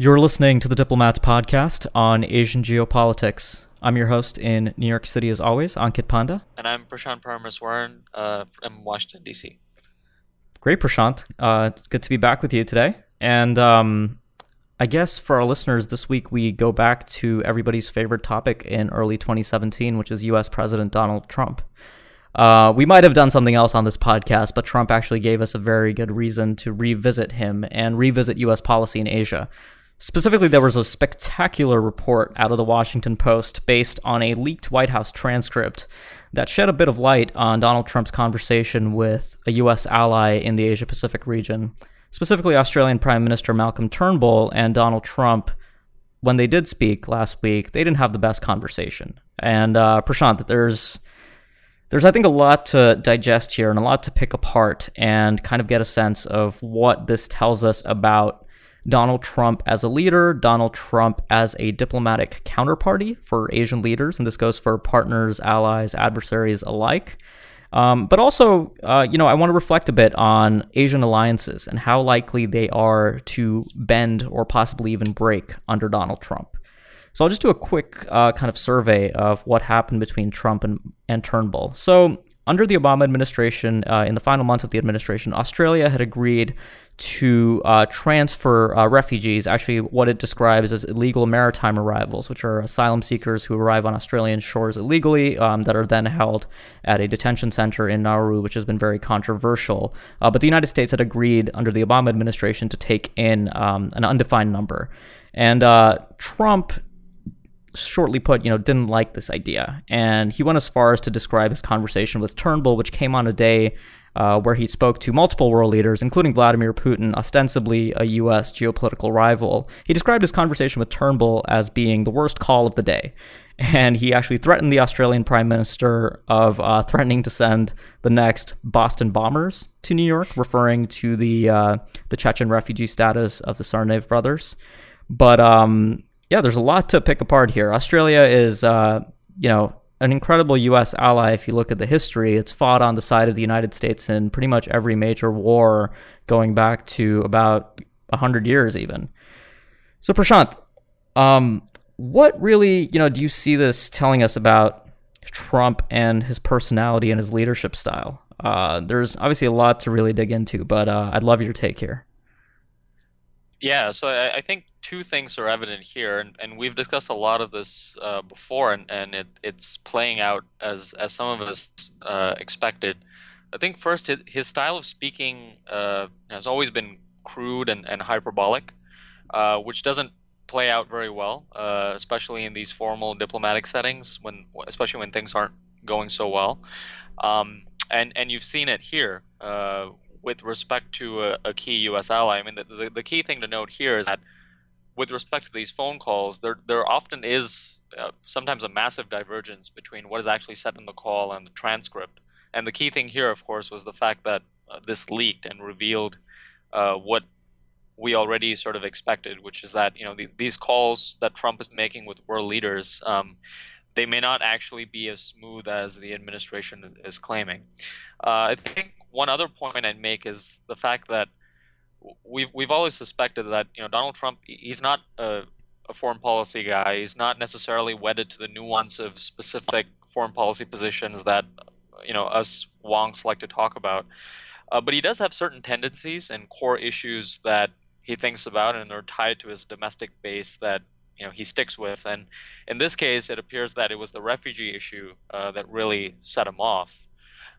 You're listening to the Diplomats podcast on Asian geopolitics. I'm your host in New York City, as always, Ankit Panda. And I'm Prashant Parameswaran uh, from Washington, D.C. Great, Prashant. Uh, it's good to be back with you today. And um, I guess for our listeners, this week we go back to everybody's favorite topic in early 2017, which is U.S. President Donald Trump. Uh, we might have done something else on this podcast, but Trump actually gave us a very good reason to revisit him and revisit U.S. policy in Asia. Specifically, there was a spectacular report out of the Washington Post based on a leaked White House transcript that shed a bit of light on Donald Trump's conversation with a U.S. ally in the Asia Pacific region, specifically Australian Prime Minister Malcolm Turnbull and Donald Trump. When they did speak last week, they didn't have the best conversation. And uh, Prashant, there's there's I think a lot to digest here and a lot to pick apart and kind of get a sense of what this tells us about Donald Trump as a leader, Donald Trump as a diplomatic counterparty for Asian leaders, and this goes for partners, allies, adversaries alike. Um, but also, uh, you know, I want to reflect a bit on Asian alliances and how likely they are to bend or possibly even break under Donald Trump. So I'll just do a quick uh, kind of survey of what happened between Trump and, and Turnbull. So under the Obama administration, uh, in the final months of the administration, Australia had agreed to uh, transfer uh, refugees, actually, what it describes as illegal maritime arrivals, which are asylum seekers who arrive on Australian shores illegally um, that are then held at a detention center in Nauru, which has been very controversial. Uh, but the United States had agreed under the Obama administration to take in um, an undefined number. And uh, Trump shortly put, you know, didn't like this idea. And he went as far as to describe his conversation with Turnbull, which came on a day uh, where he spoke to multiple world leaders, including Vladimir Putin, ostensibly a U.S. geopolitical rival. He described his conversation with Turnbull as being the worst call of the day. And he actually threatened the Australian Prime Minister of uh, threatening to send the next Boston bombers to New York, referring to the uh, the Chechen refugee status of the Tsarnaev brothers. But um, yeah, there's a lot to pick apart here. Australia is, uh, you know, an incredible U.S. ally. If you look at the history, it's fought on the side of the United States in pretty much every major war going back to about 100 years, even. So, Prashant, um, what really, you know, do you see this telling us about Trump and his personality and his leadership style? Uh, there's obviously a lot to really dig into, but uh, I'd love your take here. Yeah, so I, I, think two things are evident here, and, and we've discussed a lot of this uh, before, and, and it, it's playing out as, as some of us uh, expected. I think first, his, style of speaking uh, has always been crude and, and hyperbolic, uh, which doesn't play out very well, uh, especially in these formal diplomatic settings, when especially when things aren't going so well. Um, and and you've seen it here uh, with respect to a, a key U.S. ally. I mean, the, the, the, key thing to note here is that with respect to these phone calls, there there often is uh, sometimes a massive divergence between what is actually said in the call and the transcript. And the key thing here, of course, was the fact that uh, this leaked and revealed uh, what we already sort of expected, which is that you know the, these calls that Trump is making with world leaders. Um, they may not actually be as smooth as the administration is claiming. Uh, I think one other point I'd make is the fact that we've we've always suspected that you know Donald Trump he's not a, a foreign policy guy. He's not necessarily wedded to the nuance of specific foreign policy positions that you know us wonks like to talk about. Uh, but he does have certain tendencies and core issues that he thinks about, and they're tied to his domestic base that you know he sticks with. And in this case, it appears that it was the refugee issue uh, that really set him off.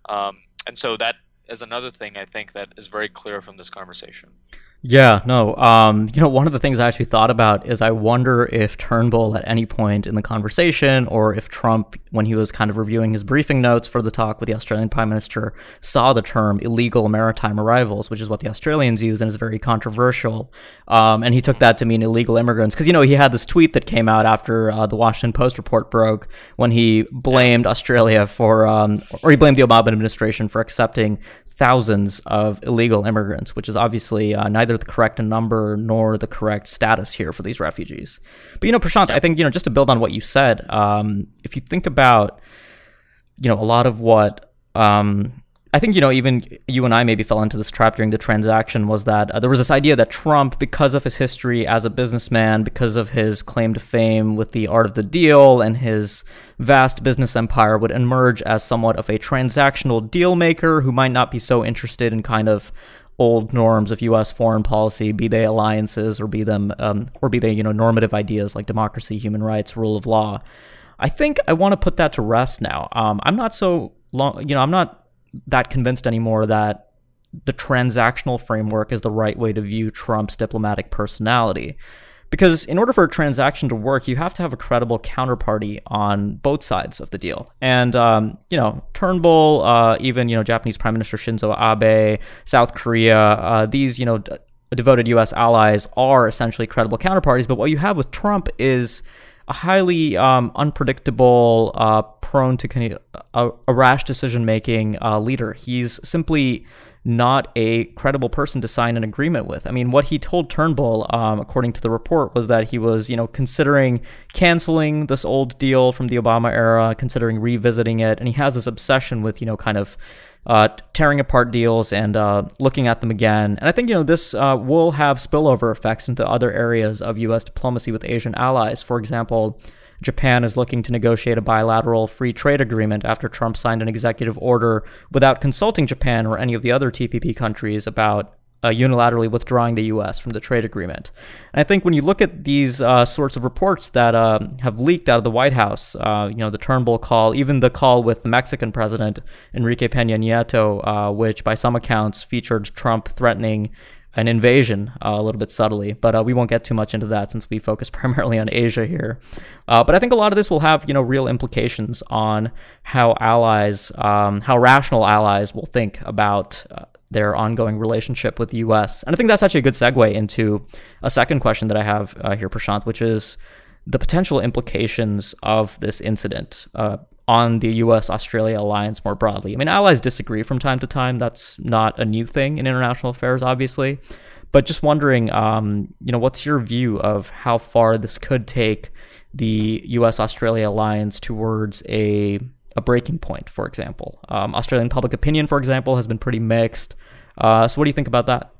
Um, and so that is another thing I think that is very clear from this conversation. Yeah, no. Um, you know, one of the things I actually thought about is I wonder if Turnbull at any point in the conversation, or if Trump, when he was kind of reviewing his briefing notes for the talk with the Australian Prime Minister, saw the term illegal maritime arrivals, which is what the Australians use and is very controversial. Um, and he took that to mean illegal immigrants. Because, you know, he had this tweet that came out after uh, the Washington Post report broke when he blamed Australia for, um, or he blamed the Obama administration for accepting thousands of illegal immigrants, which is obviously uh, neither the correct number nor the correct status here for these refugees. But you know, Prashant, I think you know just to build on what you said, um, if you think about you know a lot of what um, I think you know even you and I maybe fell into this trap during the transaction was that uh, there was this idea that Trump, because of his history as a businessman, because of his claim to fame with the art of the deal and his vast business empire, would emerge as somewhat of a transactional deal maker who might not be so interested in kind of old norms of U.S. foreign policy, be they alliances or be them um, or be they you know normative ideas like democracy, human rights, rule of law. I think I want to put that to rest now. Um, I'm not so long, you know, I'm not that convinced anymore that the transactional framework is the right way to view Trump's diplomatic personality. Because in order for a transaction to work, you have to have a credible counterparty on both sides of the deal. And, um, you know, Turnbull, uh, even, you know, Japanese Prime Minister Shinzo Abe, South Korea, uh, these, you know, d- devoted U.S. allies are essentially credible counterparties. But what you have with Trump is a highly um, unpredictable, uh, prone to kind of a, rash decision making uh, leader. He's simply not a credible person to sign an agreement with. I mean, what he told Turnbull, um, according to the report, was that he was, you know, considering canceling this old deal from the Obama era, considering revisiting it, and he has this obsession with, you know, kind of uh, tearing apart deals and uh, looking at them again. And I think you know this uh, will have spillover effects into other areas of U.S. diplomacy with Asian allies. For example, Japan is looking to negotiate a bilateral free trade agreement after Trump signed an executive order without consulting Japan or any of the other TPP countries about uh, unilaterally withdrawing the U.S. from the trade agreement. And I think when you look at these uh, sorts of reports that uh, have leaked out of the White House, uh, you know, the Turnbull call, even the call with the Mexican president Enrique Peña Nieto, uh, which by some accounts featured Trump threatening an invasion uh, a little bit subtly, but we won't get too much into that since we focus primarily on Asia here. but I think a lot of this will have, you know, real implications on how allies, um, how rational allies will think about their ongoing relationship with the U.S. And I think that's actually a good segue into a second question that I have uh, here, Prashant, which is the potential implications of this incident uh, on the U.S. Australia alliance more broadly. I mean, allies disagree from time to time. That's not a new thing in international affairs, obviously. But just wondering, um, you know, what's your view of how far this could take the U.S. Australia alliance towards a a breaking point, for example. Um, Australian public opinion, for example, has been pretty mixed. Uh, so, what do you think about that?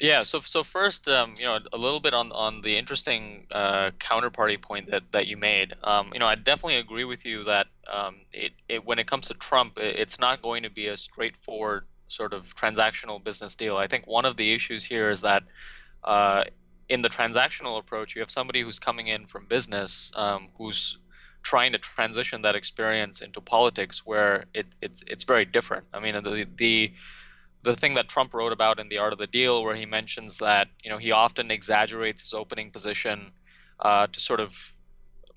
Yeah. So, so first, um, you know, a little bit on on the interesting uh, counterparty point that that you made. Um, you know, I definitely agree with you that um, it, it when it comes to Trump, it, it's not going to be a straightforward sort of transactional business deal. I think one of the issues here is that. Uh, in the transactional approach, you have somebody who's coming in from business, um, who's trying to transition that experience into politics where it, it's it's very different. I mean the the the thing that Trump wrote about in the Art of the Deal, where he mentions that you know he often exaggerates his opening position uh, to sort of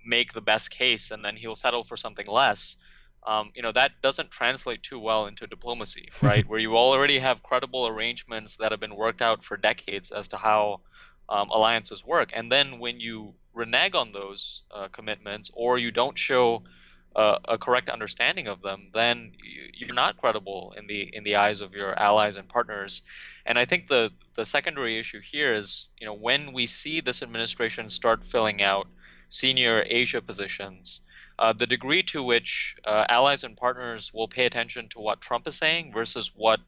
make the best case, and then he'll settle for something less. Um, you know that doesn't translate too well into diplomacy, right? where you already have credible arrangements that have been worked out for decades as to how um, alliances work, and then when you renege on those uh, commitments or you don't show a correct understanding of them, then you're not credible in the in the eyes of your allies and partners. And I think the the secondary issue here is, you know, when we see this administration start filling out senior Asia positions, uh, the degree to which uh, allies and partners will pay attention to what Trump is saying versus what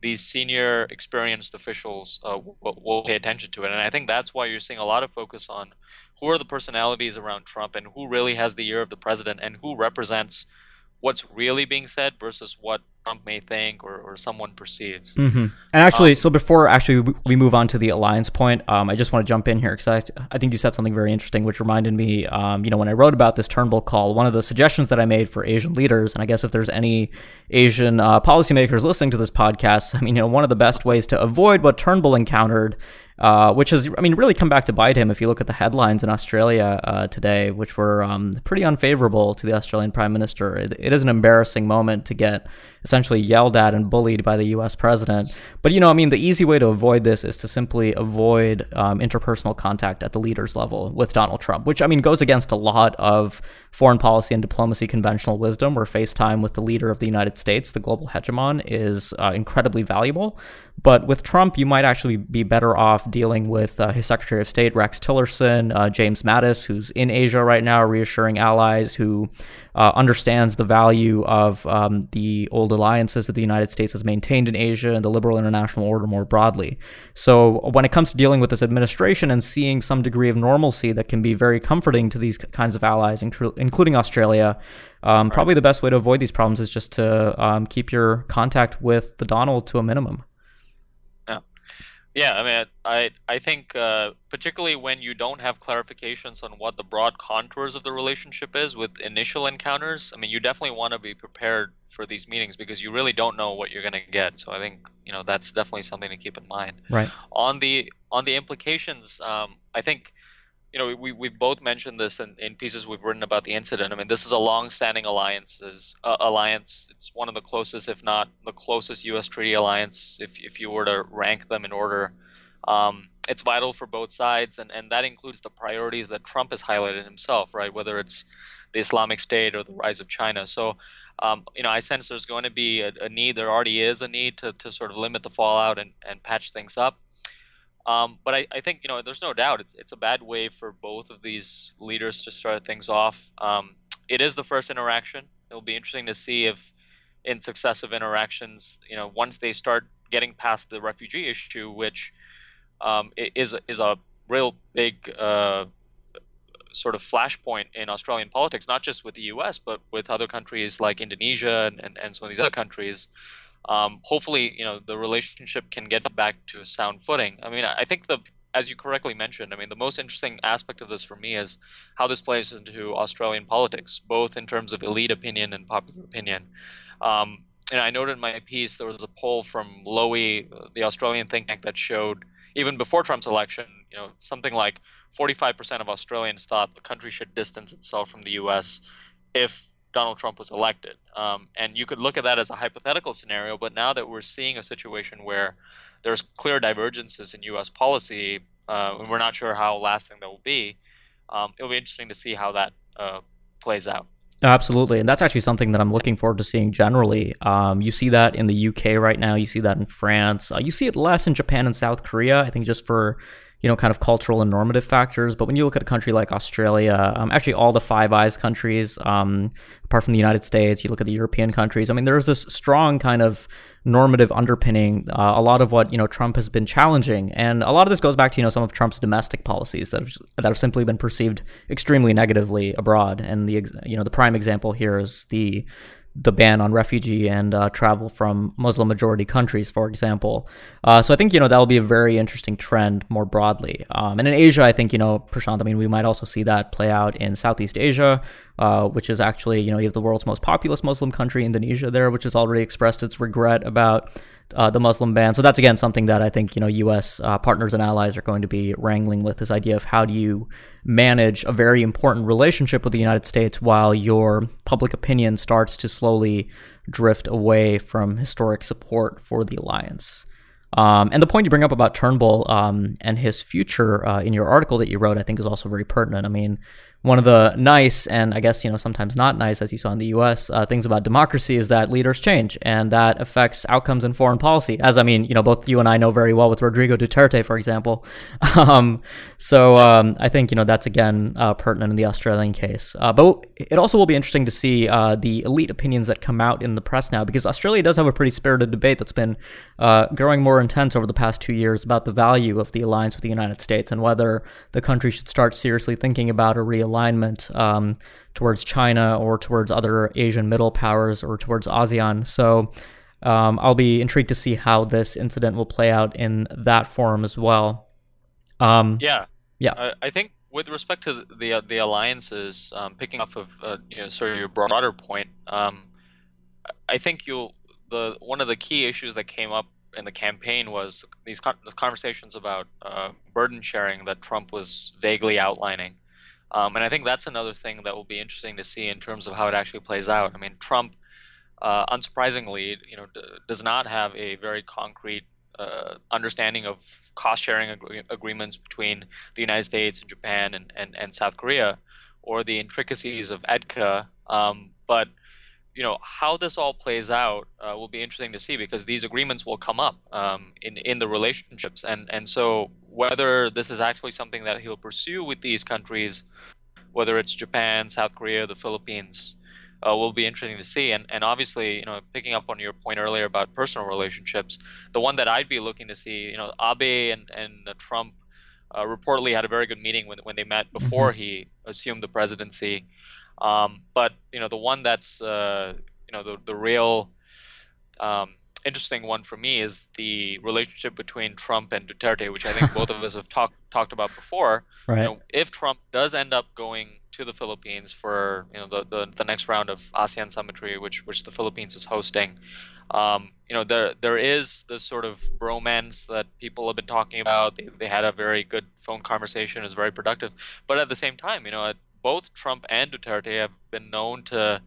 these senior experienced officials uh, will, will, pay attention to it. And I think that's why you're seeing a lot of focus on who are the personalities around Trump and who really has the ear of the president and who represents what's really being said versus what Trump may think or, or someone perceives. Mm-hmm. And actually, um, so before actually we move on to the alliance point, um, I just want to jump in here because I, I think you said something very interesting, which reminded me, um, you know, when I wrote about this Turnbull call, one of the suggestions that I made for Asian leaders, and I guess if there's any Asian uh, policymakers listening to this podcast, I mean, you know, one of the best ways to avoid what Turnbull encountered uh, which has, I mean, really come back to bite him if you look at the headlines in Australia uh, today, which were um, pretty unfavorable to the Australian Prime Minister. It, it is an embarrassing moment to get essentially yelled at and bullied by the US president. But, you know, I mean, the easy way to avoid this is to simply avoid um, interpersonal contact at the leaders level with Donald Trump, which, I mean, goes against a lot of foreign policy and diplomacy conventional wisdom, where FaceTime with the leader of the United States, the global hegemon, is uh, incredibly valuable. But with Trump, you might actually be better off dealing with uh, his Secretary of State Rex Tillerson, uh, James Mattis, who's in Asia right now, reassuring allies, who uh, understands the value of um, the old alliances that the United States has maintained in Asia and the liberal international order more broadly. So when it comes to dealing with this administration and seeing some degree of normalcy that can be very comforting to these kinds of allies, including Australia. Um, right. Probably the best way to avoid these problems is just to um, keep your contact with the Donald to a minimum. Yeah, I mean, I I think uh, particularly when you don't have clarifications on what the broad contours of the relationship is with initial encounters, I mean, you definitely want to be prepared for these meetings because you really don't know what you're going to get. So I think you know that's definitely something to keep in mind. Right. On the on the implications, um, I think you know, we, we both mentioned this in, in pieces we've written about the incident. I mean, this is a long-standing alliances uh, alliance. It's one of the closest, if not the closest, U.S. treaty alliance. If if you were to rank them in order, um, it's vital for both sides, and, and that includes the priorities that Trump has highlighted himself, right? Whether it's the Islamic State or the rise of China. So, um, you know, I sense there's going to be a, a, need. There already is a need to, to sort of limit the fallout and, and patch things up. Um, but I, I, think you know there's no doubt it's, it's a bad way for both of these leaders to start things off. Um, it is the first interaction. It'll be interesting to see if in successive interactions, you know, once they start getting past the refugee issue, which um, is is a real big uh, sort of flashpoint in Australian politics, not just with the U.S. but with other countries like Indonesia and, and, and some of these other countries um, hopefully, you know, the relationship can get back to a sound footing. I mean, I think the as you correctly mentioned, I mean, the most interesting aspect of this for me is how this plays into Australian politics, both in terms of elite opinion and popular opinion. Um, and I noted in my piece there was a poll from Lowy, the Australian think tank, that showed even before Trump's election, you know, something like 45% of Australians thought the country should distance itself from the U.S. if Donald Trump was elected. Um, and you could look at that as a hypothetical scenario, but now that we're seeing a situation where there's clear divergences in U.S. policy, uh, and we're not sure how lasting that will be, um, it'll be interesting to see how that uh, plays out. Absolutely, and that's actually something that I'm looking forward to seeing generally. Um, you see that in the UK right now. You see that in France. Uh, you see it less in Japan and South Korea. I think just for you know, kind of cultural and normative factors. But when you look at a country like Australia, um, actually all the Five Eyes countries, um, apart from the United States, you look at the European countries. I mean, there's this strong kind of normative underpinning. Uh, a lot of what you know Trump has been challenging, and a lot of this goes back to you know some of Trump's domestic policies that have, that have simply been perceived extremely negatively abroad. And the you know the prime example here is the the ban on refugee and uh, travel from Muslim majority countries, for example. Uh, so I think you know that will be a very interesting trend more broadly. Um, and in Asia, I think you know Prashant. I mean, we might also see that play out in Southeast Asia, uh, which is actually you know you have the world's most populous Muslim country, Indonesia, there, which has already expressed its regret about uh, the Muslim ban. So that's again something that I think you know U.S. Uh, partners and allies are going to be wrangling with this idea of how do you manage a very important relationship with the United States while your public opinion starts to slowly drift away from historic support for the alliance. Um, and the point you bring up about Turnbull um, and his future uh, in your article that you wrote, I think, is also very pertinent. I mean, one of the nice and I guess you know sometimes not nice, as you saw in the U.S. Uh, things about democracy is that leaders change, and that affects outcomes in foreign policy. As I mean, you know, both you and I know very well with Rodrigo Duterte, for example. um, so um, I think you know that's again uh, pertinent in the Australian case. Uh, but it also will be interesting to see uh, the elite opinions that come out in the press now, because Australia does have a pretty spirited debate that's been uh, growing more intense over the past two years about the value of the alliance with the United States and whether the country should start seriously thinking about a real alignment um, towards China or towards other Asian middle powers or towards ASEAN. So um, I'll be intrigued to see how this incident will play out in that forum as well. Um, yeah, yeah. I, I, think with respect to the the, the alliances, um, picking up of uh, you know, sort of your broader point, um, I think you'll the one of the key issues that came up in the campaign was these con- conversations about uh, burden sharing that Trump was vaguely outlining. Um, and I think that's another thing that will be interesting to see in terms of how it actually plays out. I mean, Trump, uh, unsurprisingly, you know, d- does not have a very concrete uh, understanding of cost-sharing ag- agreements between the United States and Japan and, and, and South Korea, or the intricacies of EDCA. Um, but you know how this all plays out uh, will be interesting to see because these agreements will come up um, in in the relationships and and so whether this is actually something that he'll pursue with these countries whether it's Japan, South Korea, the Philippines, uh, will be interesting to see. And and obviously, you know, picking up on your point earlier about personal relationships, the one that I'd be looking to see, you know, Abe and and uh, Trump uh, reportedly had a very good meeting when when they met before mm-hmm. he assumed the presidency. Um, but you know, the one that's uh, you know the the real um, interesting one for me is the relationship between Trump and Duterte, which I think both of us have talked talked about before. Right. You know, if Trump does end up going to the Philippines for you know the, the, the next round of ASEAN summitry, which which the Philippines is hosting, um, you know there there is this sort of bromance that people have been talking about. They, they had a very good phone conversation, it was very productive. But at the same time, you know, both Trump and Duterte have been known to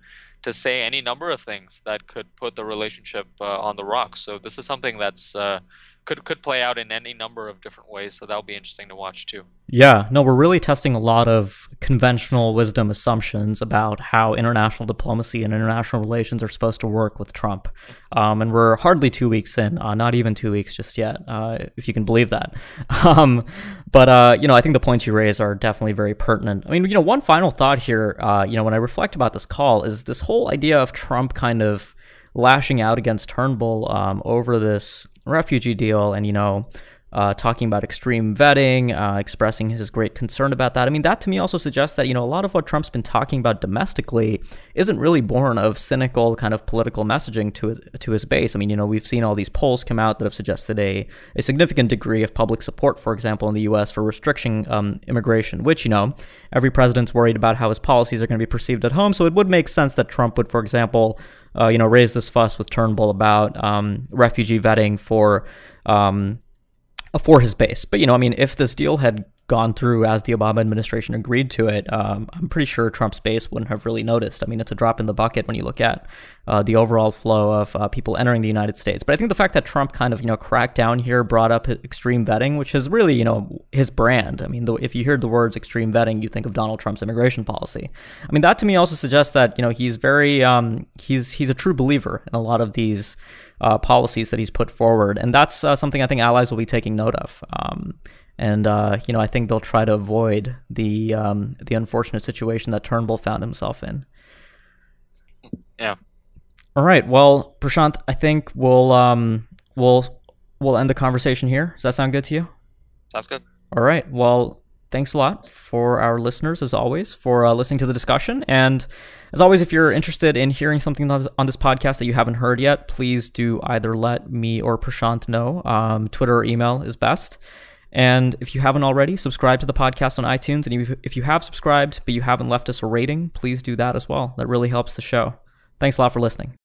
to say any number of things that could put the relationship uh, on the rocks. So this is something that's uh, could could play out in any number of different ways. So that'll be interesting to watch too. Yeah, no, we're really testing a lot of conventional wisdom assumptions about how international diplomacy and international relations are supposed to work with Trump, um, and we're hardly two weeks in, uh, not even two weeks just yet, uh, if you can believe that. Um, but uh, you know, I think the points you raise are definitely very pertinent. I mean, you know, one final thought here, uh, you know, when I reflect about this call, is this whole idea of Trump kind of lashing out against Turnbull um, over this refugee deal. And, you know, uh, talking about extreme vetting, uh, expressing his great concern about that. I mean, that to me also suggests that, you know, a lot of what Trump's been talking about domestically isn't really born of cynical kind of political messaging to, to his base. I mean, you know, we've seen all these polls come out that have suggested a, a significant degree of public support, for example, in the U.S. for restricting um, immigration, which, you know, every president's worried about how his policies are going to be perceived at home. So it would make sense that Trump would, for example, uh, you know, raise this fuss with Turnbull about um, refugee vetting for um, for his base. But you know, I mean, if this deal had gone through as the Obama administration agreed to it, um, I'm pretty sure Trump's base wouldn't have really noticed. I mean, it's a drop in the bucket when you look at uh, the overall flow of uh, people entering the United States. But I think the fact that Trump kind of you know cracked down here, brought up extreme vetting, which is really you know his brand. I mean, the, if you hear the words extreme vetting, you think of Donald Trump's immigration policy. I mean, that to me also suggests that you know he's very um, he's he's a true believer in a lot of these. Uh, policies that he's put forward, and that's uh, something I think allies will be taking note of. Um, and uh, you know, I think they'll try to avoid the um, the unfortunate situation that Turnbull found himself in. Yeah. All right. Well, Prashant, I think we'll um, we'll we'll end the conversation here. Does that sound good to you? Sounds good. All right. Well, thanks a lot for our listeners, as always, for uh, listening to the discussion. And as always, if you're interested in hearing something on this podcast that you haven't heard yet, please do either let me or Prashant know. Um, Twitter or email is best. And if you haven't already, subscribe to the podcast on iTunes. And if you have subscribed, but you haven't left us a rating, please do that as well. That really helps the show. Thanks a lot for listening.